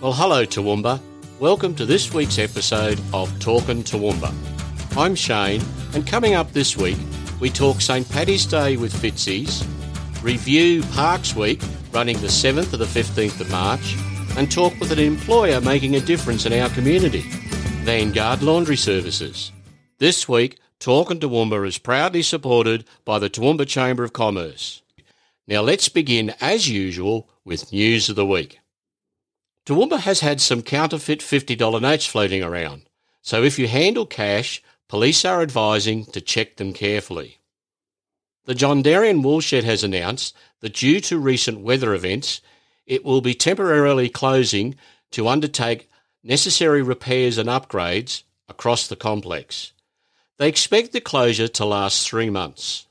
Well, hello, Toowoomba. Welcome to this week's episode of Talkin' Toowoomba. I'm Shane, and coming up this week, we talk St. Paddy's Day with Fitzy's, review Parks Week running the 7th to the 15th of March, and talk with an employer making a difference in our community, Vanguard Laundry Services. This week, Talkin' Toowoomba is proudly supported by the Toowoomba Chamber of Commerce. Now let's begin, as usual, with news of the week. Toowoomba has had some counterfeit $50 notes floating around, so if you handle cash, police are advising to check them carefully. The Jondaryan Woolshed has announced that due to recent weather events, it will be temporarily closing to undertake necessary repairs and upgrades across the complex. They expect the closure to last three months.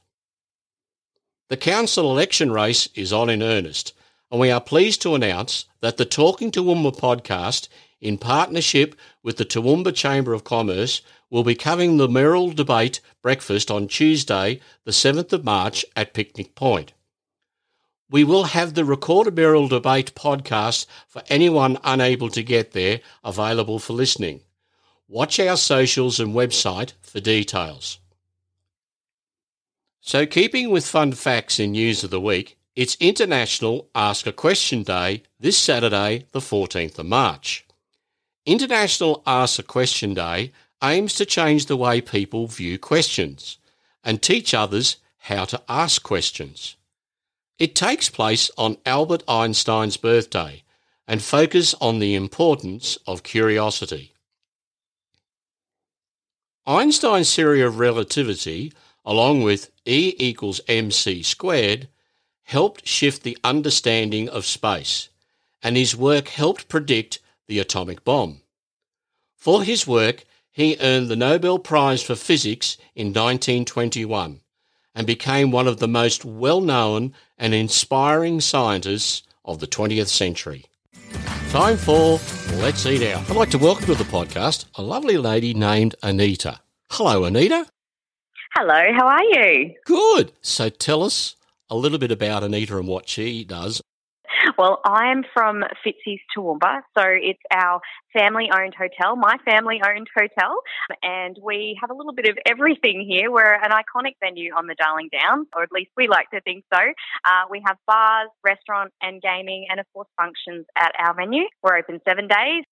The council election race is on in earnest, and we are pleased to announce that the Talking Toowoomba podcast, in partnership with the Toowoomba Chamber of Commerce, will be covering the mayoral debate breakfast on Tuesday, the 7th of March at Picnic Point. We will have the recorded mayoral debate podcast for anyone unable to get there available for listening. Watch our socials and website for details. So, keeping with fun facts in news of the week, it's International Ask a Question Day this Saturday, the 14th of March. International Ask a Question Day aims to change the way people view questions and teach others how to ask questions. It takes place on Albert Einstein's birthday and focuses on the importance of curiosity. Einstein's theory of relativity, along with E equals mc squared, helped shift the understanding of space, and his work helped predict the atomic bomb. For his work, he earned the Nobel Prize for Physics in 1921 and became one of the most well known and inspiring scientists of the 20th century. Time for Let's Eat Out. I'd like to welcome to the podcast a lovely lady named Anita. Hello, Anita. Hello, how are you? Good. So tell us a little bit about Anita and what she does well, I'm from Fitzy's Toowoomba, so it's our family owned hotel, my family owned hotel, and we have a little bit of everything here. We're an iconic venue on the Darling Downs, or at least we like to think so. Uh, we have bars, restaurant, and gaming, and of course functions at our venue. We're open seven days.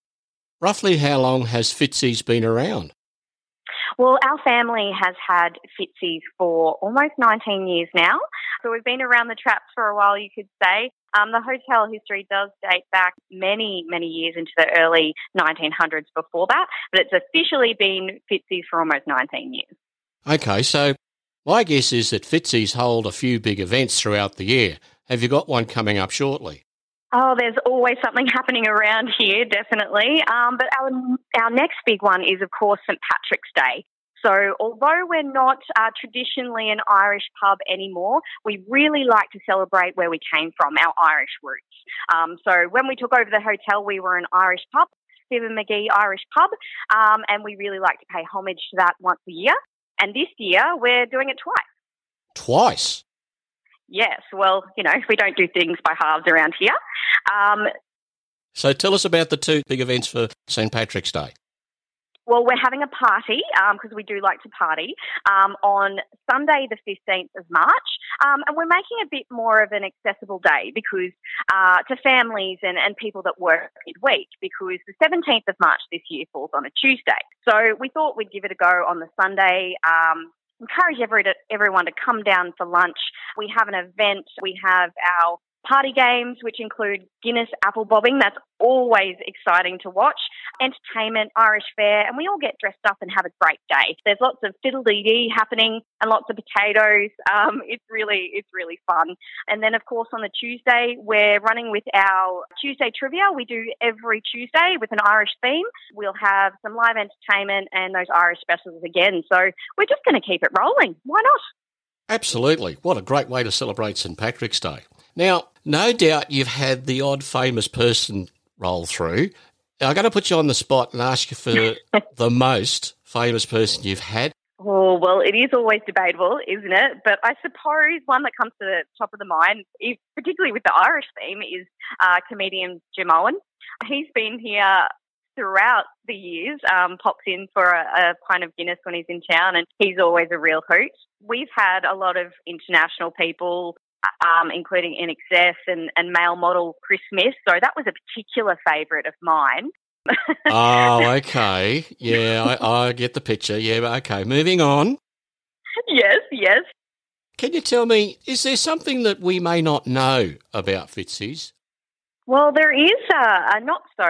Roughly how long has Fitzy's been around? Well, our family has had Fitzy's for almost 19 years now. So we've been around the traps for a while, you could say. Um, the hotel history does date back many, many years into the early 1900s before that, but it's officially been Fitzy's for almost 19 years. Okay, so my guess is that Fitzy's hold a few big events throughout the year. Have you got one coming up shortly? Oh, there's always something happening around here, definitely. Um, but our our next big one is, of course, St Patrick's Day. So, although we're not uh, traditionally an Irish pub anymore, we really like to celebrate where we came from, our Irish roots. Um, so, when we took over the hotel, we were an Irish pub, Stephen McGee Irish Pub, um, and we really like to pay homage to that once a year. And this year, we're doing it twice. Twice? Yes. Well, you know, we don't do things by halves around here. Um, so, tell us about the two big events for St. Patrick's Day. Well, we're having a party because um, we do like to party um, on Sunday, the 15th of March. Um, and we're making a bit more of an accessible day because uh, to families and, and people that work midweek because the 17th of March this year falls on a Tuesday. So we thought we'd give it a go on the Sunday. Encourage every, everyone to come down for lunch. We have an event. We have our party games, which include Guinness apple bobbing. That's always exciting to watch. Entertainment, Irish fare, and we all get dressed up and have a great day. There's lots of fiddle-dee-dee happening and lots of potatoes. Um, it's really, it's really fun. And then, of course, on the Tuesday, we're running with our Tuesday trivia. We do every Tuesday with an Irish theme. We'll have some live entertainment and those Irish specials again. So we're just going to keep it rolling. Why not? Absolutely. What a great way to celebrate St. Patrick's Day. Now, no doubt you've had the odd famous person roll through. I'm going to put you on the spot and ask you for the most famous person you've had. Oh, well, it is always debatable, isn't it? But I suppose one that comes to the top of the mind, particularly with the Irish theme, is uh, comedian Jimeoin. He's been here throughout the years, um, pops in for a, a pint of Guinness when he's in town, and he's always a real hoot. We've had a lot of international people um, including INXS and, and male model Chris Smith. So that was a particular favourite of mine. oh, okay. Yeah, I, I get the picture. Yeah, okay. Moving on. Yes, yes. Can you tell me, is there something that we may not know about Fitzy's? Well, there is a, a not so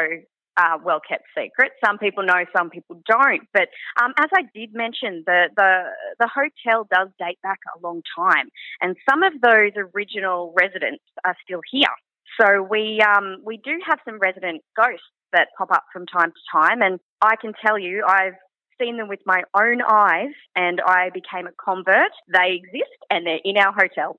uh, well kept secret. Some people know, some people don't. But um, as I did mention, the, the the hotel does date back a long time, and some of those original residents are still here. So we um, we do have some resident ghosts that pop up from time to time, and I can tell you, I've seen them with my own eyes, and I became a convert. They exist, and they're in our hotel.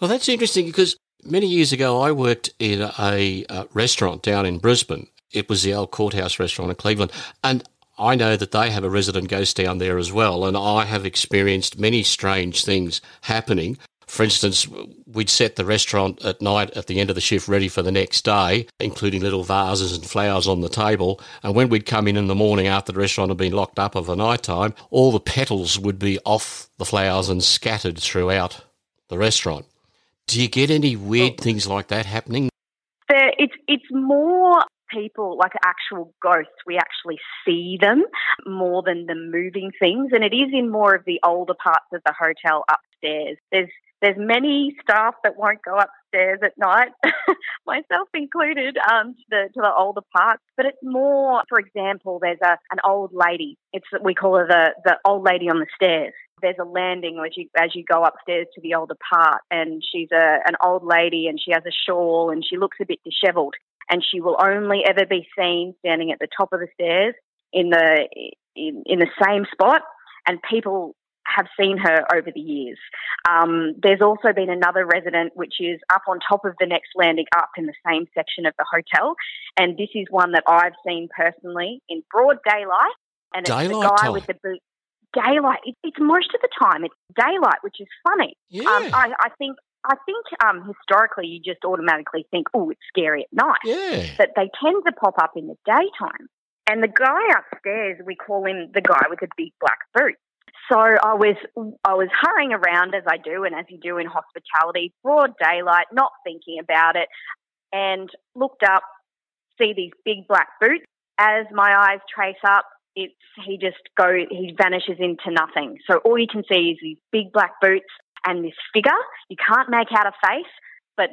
Well, that's interesting because many years ago I worked in a, a restaurant down in Brisbane, it was the old courthouse restaurant in Cleveland. And I know that they have a resident ghost down there as well. And I have experienced many strange things happening. For instance, we'd set the restaurant at night at the end of the shift ready for the next day, including little vases and flowers on the table. And when we'd come in in the morning after the restaurant had been locked up of the night time, all the petals would be off the flowers and scattered throughout the restaurant. Do you get any weird oh. things like that happening? There, it's it's more people, like actual ghosts, we actually see them more than the moving things. And it is in more of the older parts of the hotel upstairs. There's there's many staff that won't go upstairs at night, myself included, um, to the to the older parts. But it's more, for example, there's a an old lady. It's we call her the the old lady on the stairs. There's a landing as you as you go upstairs to the older part, and she's a an old lady, and she has a shawl, and she looks a bit dishevelled and she will only ever be seen standing at the top of the stairs in the in, in the same spot, and people have seen her over the years. Um, there's also been another resident which is up on top of the next landing up in the same section of the hotel, and this is one that I've seen personally in broad daylight, and it's daylight the guy time. with the boot. Daylight. It, it's most of the time it's daylight, which is funny. Yeah. Um, I, I think I think um, historically you just automatically think, oh, it's scary at night. Yeah. But they tend to pop up in the daytime. And the guy upstairs, we call him the guy with the big black boots. So I was I was hurrying around as I do and as you do in hospitality, broad daylight, not thinking about it, and looked up, see these big black boots. As my eyes trace up, it's he just go he vanishes into nothing. So all you can see is these big black boots and this figure. You can't make out a face, but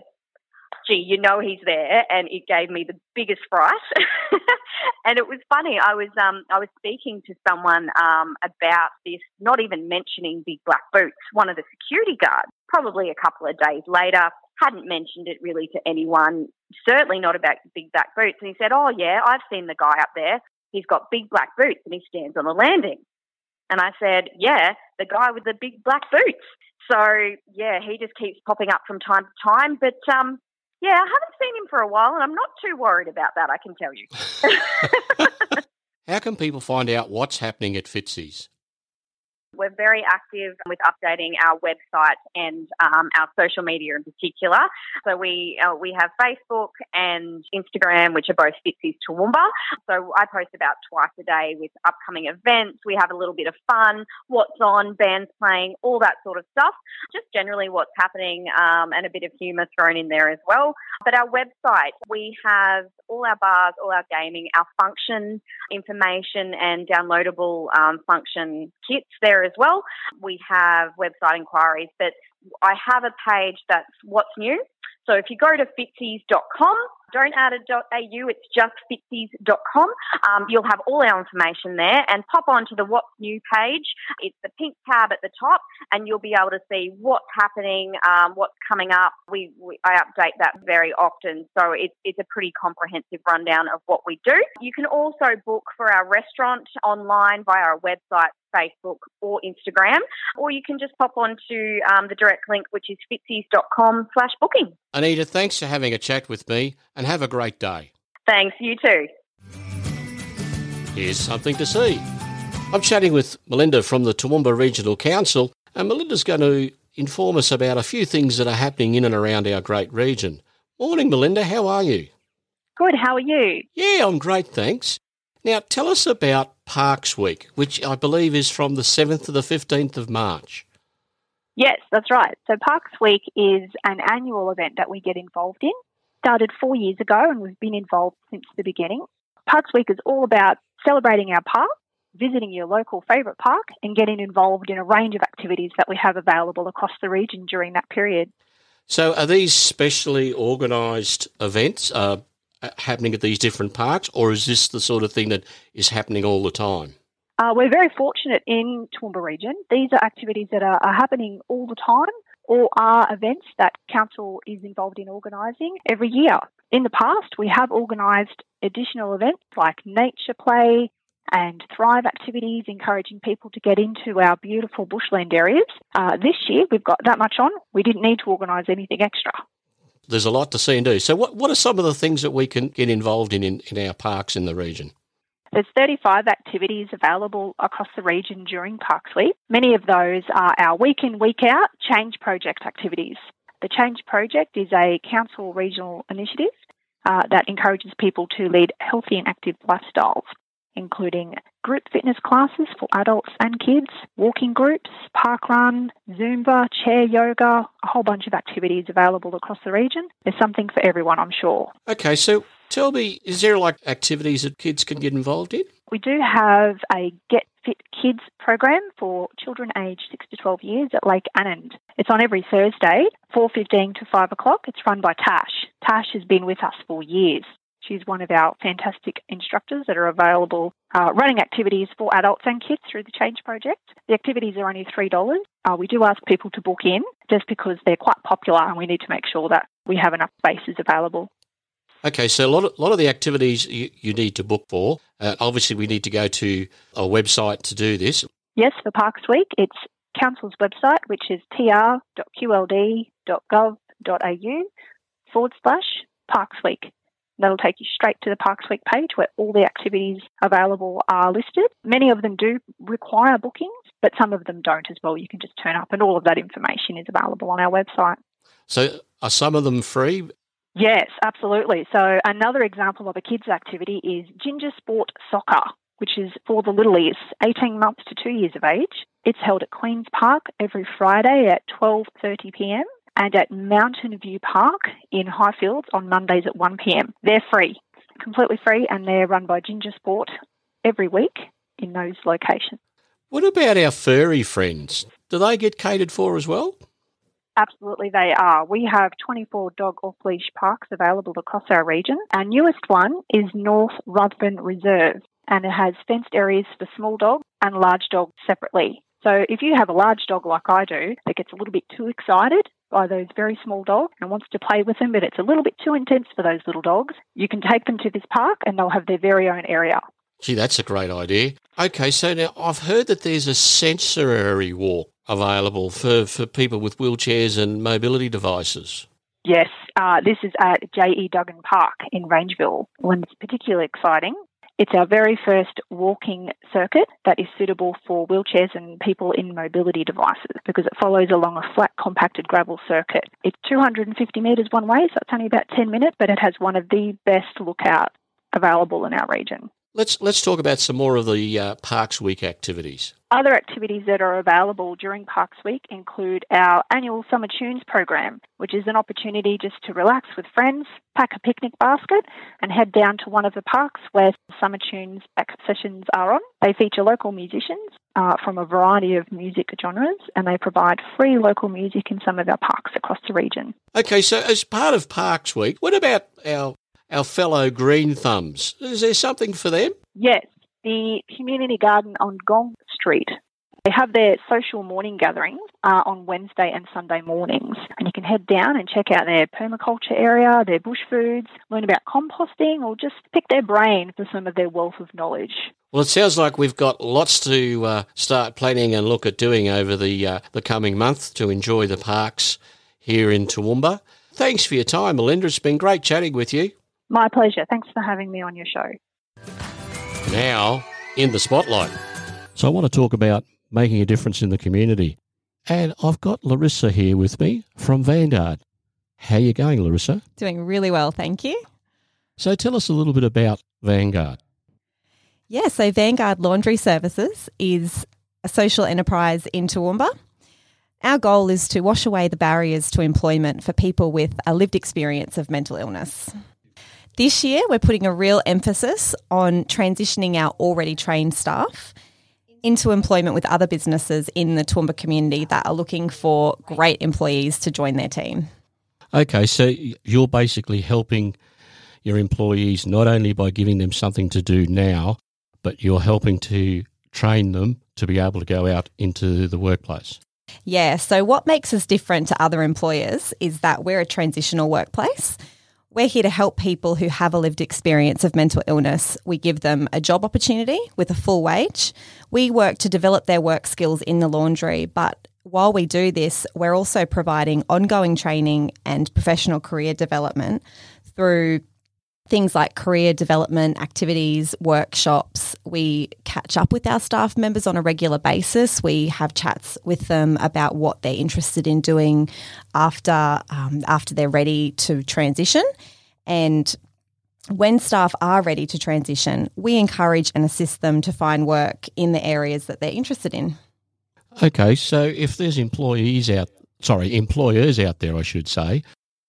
gee, you know he's there, and it gave me the biggest fright. and it was funny. I was um I was speaking to someone um about this, not even mentioning big black boots. One of the security guards, probably a couple of days later, hadn't mentioned it really to anyone. Certainly not about big black boots. And he said, "Oh yeah, I've seen the guy up there. He's got big black boots, and he stands on the landing." And I said, Yeah, the guy with the big black boots. So, yeah, he just keeps popping up from time to time. But, um, yeah, I haven't seen him for a while, and I'm not too worried about that, I can tell you. How can people find out what's happening at Fitzy's? We're very active with updating our website and um, our social media in particular. So we uh, we have Facebook and Instagram, which are both Fitzy's Toowoomba. So I post about twice a day with upcoming events. We have a little bit of fun, what's on, bands playing, all that sort of stuff. Just generally what's happening um, and a bit of humour thrown in there as well. But our website, we have all our bars, all our gaming, our function information and downloadable um, function kits there as well. We have website inquiries, but I have a page that's what's new. So if you go to fitzys.com, don't add a .au, it's just fitzys.com. Um, you'll have all our information there and pop onto the What's New page. It's the pink tab at the top and you'll be able to see what's happening, um, what's coming up. We, we, I update that very often, so it's, it's a pretty comprehensive rundown of what we do. You can also book for our restaurant online via our website, Facebook or Instagram, or you can just pop onto um, the direct link, which is fitzys.com slash booking. Anita, thanks for having a chat with me and have a great day. Thanks, you too. Here's something to see. I'm chatting with Melinda from the Toowoomba Regional Council, and Melinda's going to inform us about a few things that are happening in and around our great region. Morning, Melinda. How are you? Good. How are you? Yeah, I'm great, thanks. Now, tell us about Parks Week, which I believe is from the 7th to the 15th of March. Yes, that's right. So, Parks Week is an annual event that we get involved in. Started four years ago, and we've been involved since the beginning. Parks Week is all about celebrating our park visiting your local favourite park and getting involved in a range of activities that we have available across the region during that period. So, are these specially organised events uh, happening at these different parks, or is this the sort of thing that is happening all the time? Uh, we're very fortunate in Toowoomba region. These are activities that are, are happening all the time or are events that council is involved in organising every year. In the past, we have organised additional events like nature play, and Thrive activities, encouraging people to get into our beautiful bushland areas. Uh, this year, we've got that much on. We didn't need to organise anything extra. There's a lot to see and do. So, what, what are some of the things that we can get involved in, in in our parks in the region? There's 35 activities available across the region during Parks Week. Many of those are our week in, week out change project activities. The Change Project is a council regional initiative uh, that encourages people to lead healthy and active lifestyles including group fitness classes for adults and kids, walking groups, park run, Zumba, chair yoga, a whole bunch of activities available across the region. There's something for everyone, I'm sure. Okay, so tell me, is there like activities that kids can get involved in? We do have a Get Fit Kids program for children aged 6 to 12 years at Lake Annand. It's on every Thursday, 4.15 to 5 o'clock. It's run by Tash. Tash has been with us for years. She's one of our fantastic instructors that are available uh, running activities for adults and kids through the Change Project. The activities are only $3. Uh, we do ask people to book in just because they're quite popular and we need to make sure that we have enough spaces available. Okay, so a lot of, lot of the activities you, you need to book for. Uh, obviously, we need to go to a website to do this. Yes, for Parks Week, it's Council's website, which is tr.qld.gov.au forward slash Parks Week. That'll take you straight to the Parks Week page where all the activities available are listed. Many of them do require bookings, but some of them don't as well. You can just turn up, and all of that information is available on our website. So, are some of them free? Yes, absolutely. So, another example of a kids' activity is Ginger Sport Soccer, which is for the littlies, 18 months to two years of age. It's held at Queen's Park every Friday at 12:30 p.m and at Mountain View Park in Highfields on Mondays at 1pm. They're free, completely free, and they're run by Ginger Sport every week in those locations. What about our furry friends? Do they get catered for as well? Absolutely, they are. We have 24 dog off leash parks available across our region. Our newest one is North Ruthven Reserve, and it has fenced areas for small dogs and large dogs separately. So if you have a large dog like I do that gets a little bit too excited by those very small dogs and wants to play with them, but it's a little bit too intense for those little dogs, you can take them to this park and they'll have their very own area. Gee, that's a great idea. Okay, so now I've heard that there's a sensory walk available for, for people with wheelchairs and mobility devices. Yes, uh, this is at J.E. Duggan Park in Rangeville. When it's particularly exciting it's our very first walking circuit that is suitable for wheelchairs and people in mobility devices because it follows along a flat compacted gravel circuit. It's 250 metres one way, so it's only about 10 minutes, but it has one of the best lookouts available in our region. Let's let's talk about some more of the uh, Parks Week activities. Other activities that are available during Parks Week include our annual Summer Tunes program, which is an opportunity just to relax with friends, pack a picnic basket, and head down to one of the parks where Summer Tunes sessions are on. They feature local musicians uh, from a variety of music genres, and they provide free local music in some of our parks across the region. Okay, so as part of Parks Week, what about our our fellow green thumbs. Is there something for them? Yes, the community garden on Gong Street. They have their social morning gatherings uh, on Wednesday and Sunday mornings, and you can head down and check out their permaculture area, their bush foods, learn about composting, or just pick their brain for some of their wealth of knowledge. Well, it sounds like we've got lots to uh, start planning and look at doing over the uh, the coming month to enjoy the parks here in Toowoomba. Thanks for your time, Melinda. It's been great chatting with you. My pleasure. Thanks for having me on your show. Now, in the spotlight. So I want to talk about making a difference in the community. And I've got Larissa here with me from Vanguard. How you going, Larissa? Doing really well, thank you. So tell us a little bit about Vanguard. Yeah, so Vanguard Laundry Services is a social enterprise in Toowoomba. Our goal is to wash away the barriers to employment for people with a lived experience of mental illness. This year, we're putting a real emphasis on transitioning our already trained staff into employment with other businesses in the Toowoomba community that are looking for great employees to join their team. Okay, so you're basically helping your employees not only by giving them something to do now, but you're helping to train them to be able to go out into the workplace. Yeah, so what makes us different to other employers is that we're a transitional workplace. We're here to help people who have a lived experience of mental illness. We give them a job opportunity with a full wage. We work to develop their work skills in the laundry, but while we do this, we're also providing ongoing training and professional career development through things like career development activities, workshops. We catch up with our staff members on a regular basis. We have chats with them about what they're interested in doing after um, after they're ready to transition, and when staff are ready to transition, we encourage and assist them to find work in the areas that they're interested in. Okay, so if there's employees out, sorry, employers out there, I should say,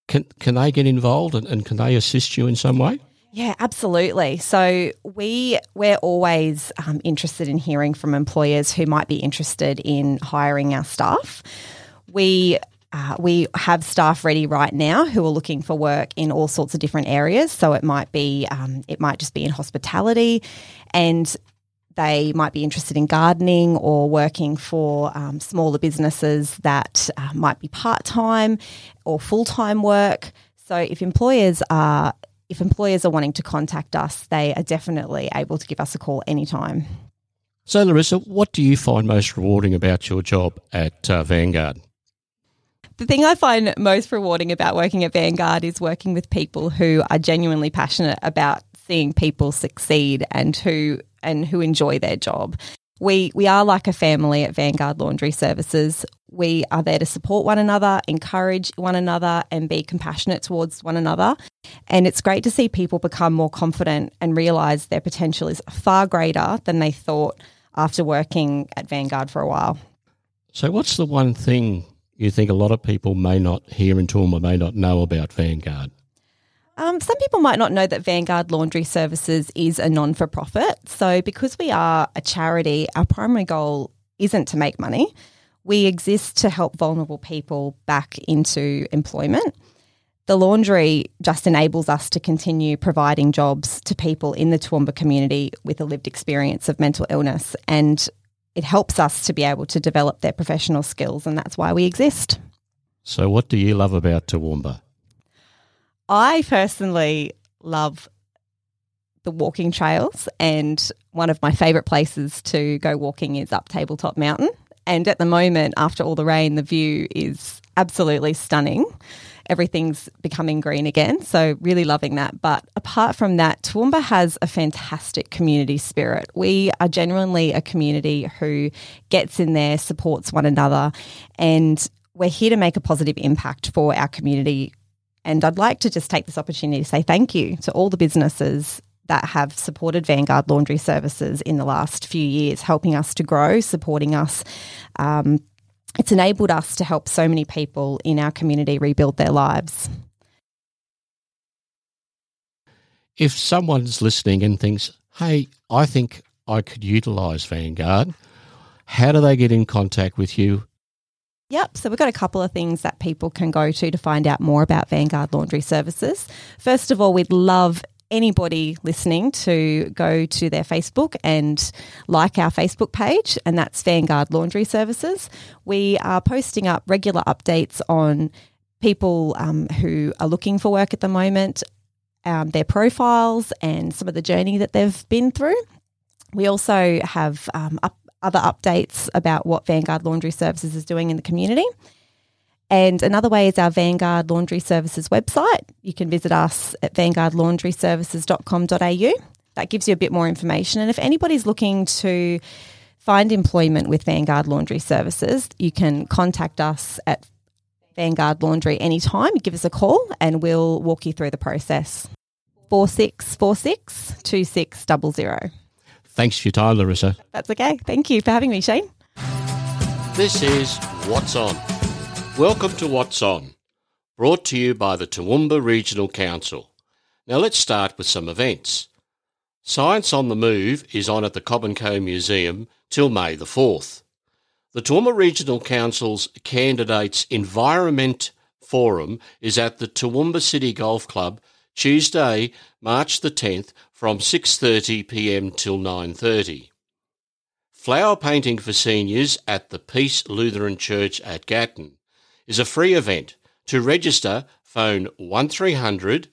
can can they get involved and, and can they assist you in some way? Yeah, absolutely. So we we're always um, interested in hearing from employers who might be interested in hiring our staff. We uh, we have staff ready right now who are looking for work in all sorts of different areas. So it might be um, it might just be in hospitality, and they might be interested in gardening or working for um, smaller businesses that uh, might be part time or full time work. So if employers are if employers are wanting to contact us, they are definitely able to give us a call anytime. So, Larissa, what do you find most rewarding about your job at uh, Vanguard? The thing I find most rewarding about working at Vanguard is working with people who are genuinely passionate about seeing people succeed and who and who enjoy their job. We we are like a family at Vanguard Laundry Services. We are there to support one another, encourage one another, and be compassionate towards one another. And it's great to see people become more confident and realize their potential is far greater than they thought after working at Vanguard for a while. So, what's the one thing you think a lot of people may not hear in Toowoomba may not know about Vanguard? Um, some people might not know that Vanguard Laundry Services is a non for profit. So, because we are a charity, our primary goal isn't to make money. We exist to help vulnerable people back into employment. The laundry just enables us to continue providing jobs to people in the Toowoomba community with a lived experience of mental illness. And it helps us to be able to develop their professional skills, and that's why we exist. So, what do you love about Toowoomba? I personally love the walking trails, and one of my favourite places to go walking is up Tabletop Mountain. And at the moment, after all the rain, the view is absolutely stunning. Everything's becoming green again, so really loving that. But apart from that, Toowoomba has a fantastic community spirit. We are genuinely a community who gets in there, supports one another, and we're here to make a positive impact for our community and I'd like to just take this opportunity to say thank you to all the businesses that have supported Vanguard Laundry Services in the last few years, helping us to grow, supporting us. Um, it's enabled us to help so many people in our community rebuild their lives. If someone's listening and thinks, hey, I think I could utilise Vanguard, how do they get in contact with you Yep. So we've got a couple of things that people can go to to find out more about Vanguard Laundry Services. First of all, we'd love anybody listening to go to their Facebook and like our Facebook page, and that's Vanguard Laundry Services. We are posting up regular updates on people um, who are looking for work at the moment, um, their profiles, and some of the journey that they've been through. We also have um, up other updates about what Vanguard Laundry Services is doing in the community. And another way is our Vanguard Laundry Services website. You can visit us at vanguardlaundryservices.com.au. That gives you a bit more information. And if anybody's looking to find employment with Vanguard Laundry Services, you can contact us at Vanguard Laundry anytime. Give us a call and we'll walk you through the process. 4646 2600. Thanks for your time, Larissa. That's okay. Thank you for having me, Shane. This is What's On. Welcome to What's On, brought to you by the Toowoomba Regional Council. Now let's start with some events. Science on the Move is on at the Cobb & Co Museum till May the 4th. The Toowoomba Regional Council's Candidates Environment Forum is at the Toowoomba City Golf Club Tuesday, March the 10th from 6:30 p.m. till 9:30. Flower painting for seniors at the Peace Lutheran Church at Gatton is a free event. To register, phone 1300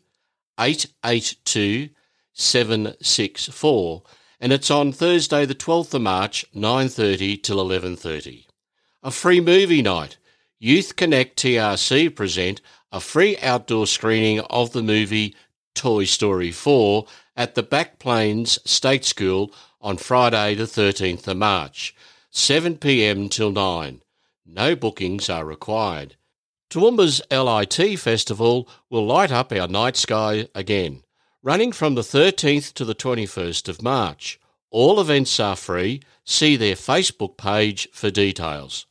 882 764 and it's on Thursday the 12th of March 9:30 till 11:30. A free movie night. Youth Connect TRC present a free outdoor screening of the movie Toy Story 4 at the Back Plains State School on Friday the 13th of March, 7 pm till 9. No bookings are required. Toowoomba's LIT Festival will light up our night sky again, running from the 13th to the 21st of March. All events are free. See their Facebook page for details.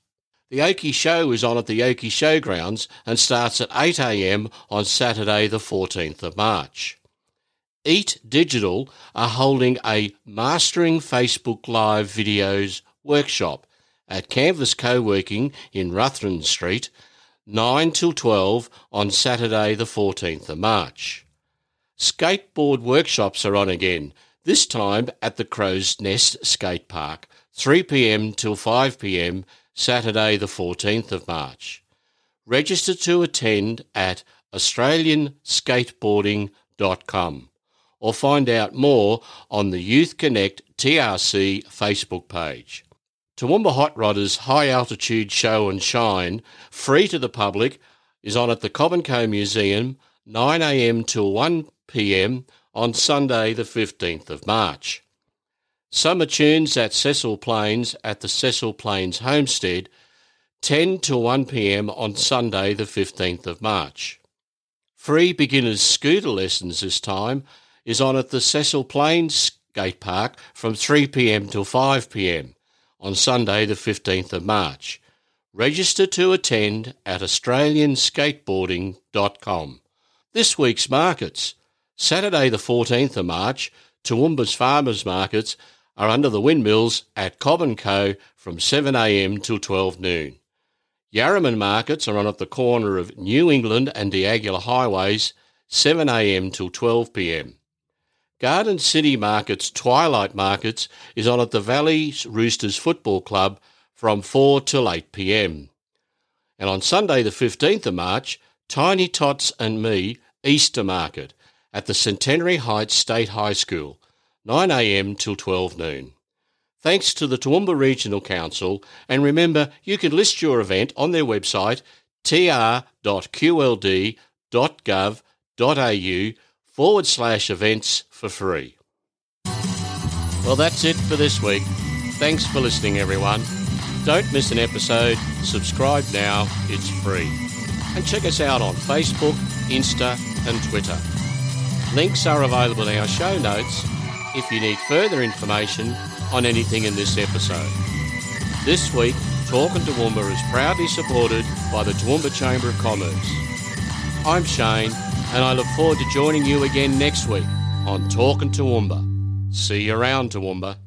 The Oakey Show is on at the Oakey Showgrounds and starts at 8am on Saturday the 14th of March. Eat Digital are holding a Mastering Facebook Live Videos workshop at Canvas Co-working in Ruthven Street, 9 till 12 on Saturday the 14th of March. Skateboard workshops are on again, this time at the Crow's Nest Skate Park, 3pm till 5pm Saturday the 14th of March. Register to attend at australianskateboarding.com or find out more on the Youth Connect TRC Facebook page. Toowoomba Hot Rodders High Altitude Show and Shine, free to the public, is on at the Cobb & Co Museum, 9am till 1pm on Sunday the 15th of March. Summer tunes at Cecil Plains at the Cecil Plains Homestead, 10 to 1 pm on Sunday, the 15th of March. Free beginners scooter lessons this time is on at the Cecil Plains Skate Park from 3 pm till 5 pm on Sunday, the 15th of March. Register to attend at australianskateboarding.com. This week's markets. Saturday, the 14th of March, Toowoomba's Farmers Markets are under the windmills at Cobb & Co from 7am till 12 noon. Yarraman markets are on at the corner of New England and D'Aguilar Highways, 7am till 12pm. Garden City Market's Twilight Markets is on at the Valley Roosters Football Club from 4 till 8pm. And on Sunday the 15th of March, Tiny Tots and Me Easter Market at the Centenary Heights State High School, 9am till 12 noon. Thanks to the Toowoomba Regional Council, and remember you can list your event on their website tr.qld.gov.au forward slash events for free. Well, that's it for this week. Thanks for listening, everyone. Don't miss an episode. Subscribe now, it's free. And check us out on Facebook, Insta, and Twitter. Links are available in our show notes if you need further information on anything in this episode. This week, Talking to Toowoomba is proudly supported by the Toowoomba Chamber of Commerce. I'm Shane, and I look forward to joining you again next week on Talking to Toowoomba. See you around, Toowoomba.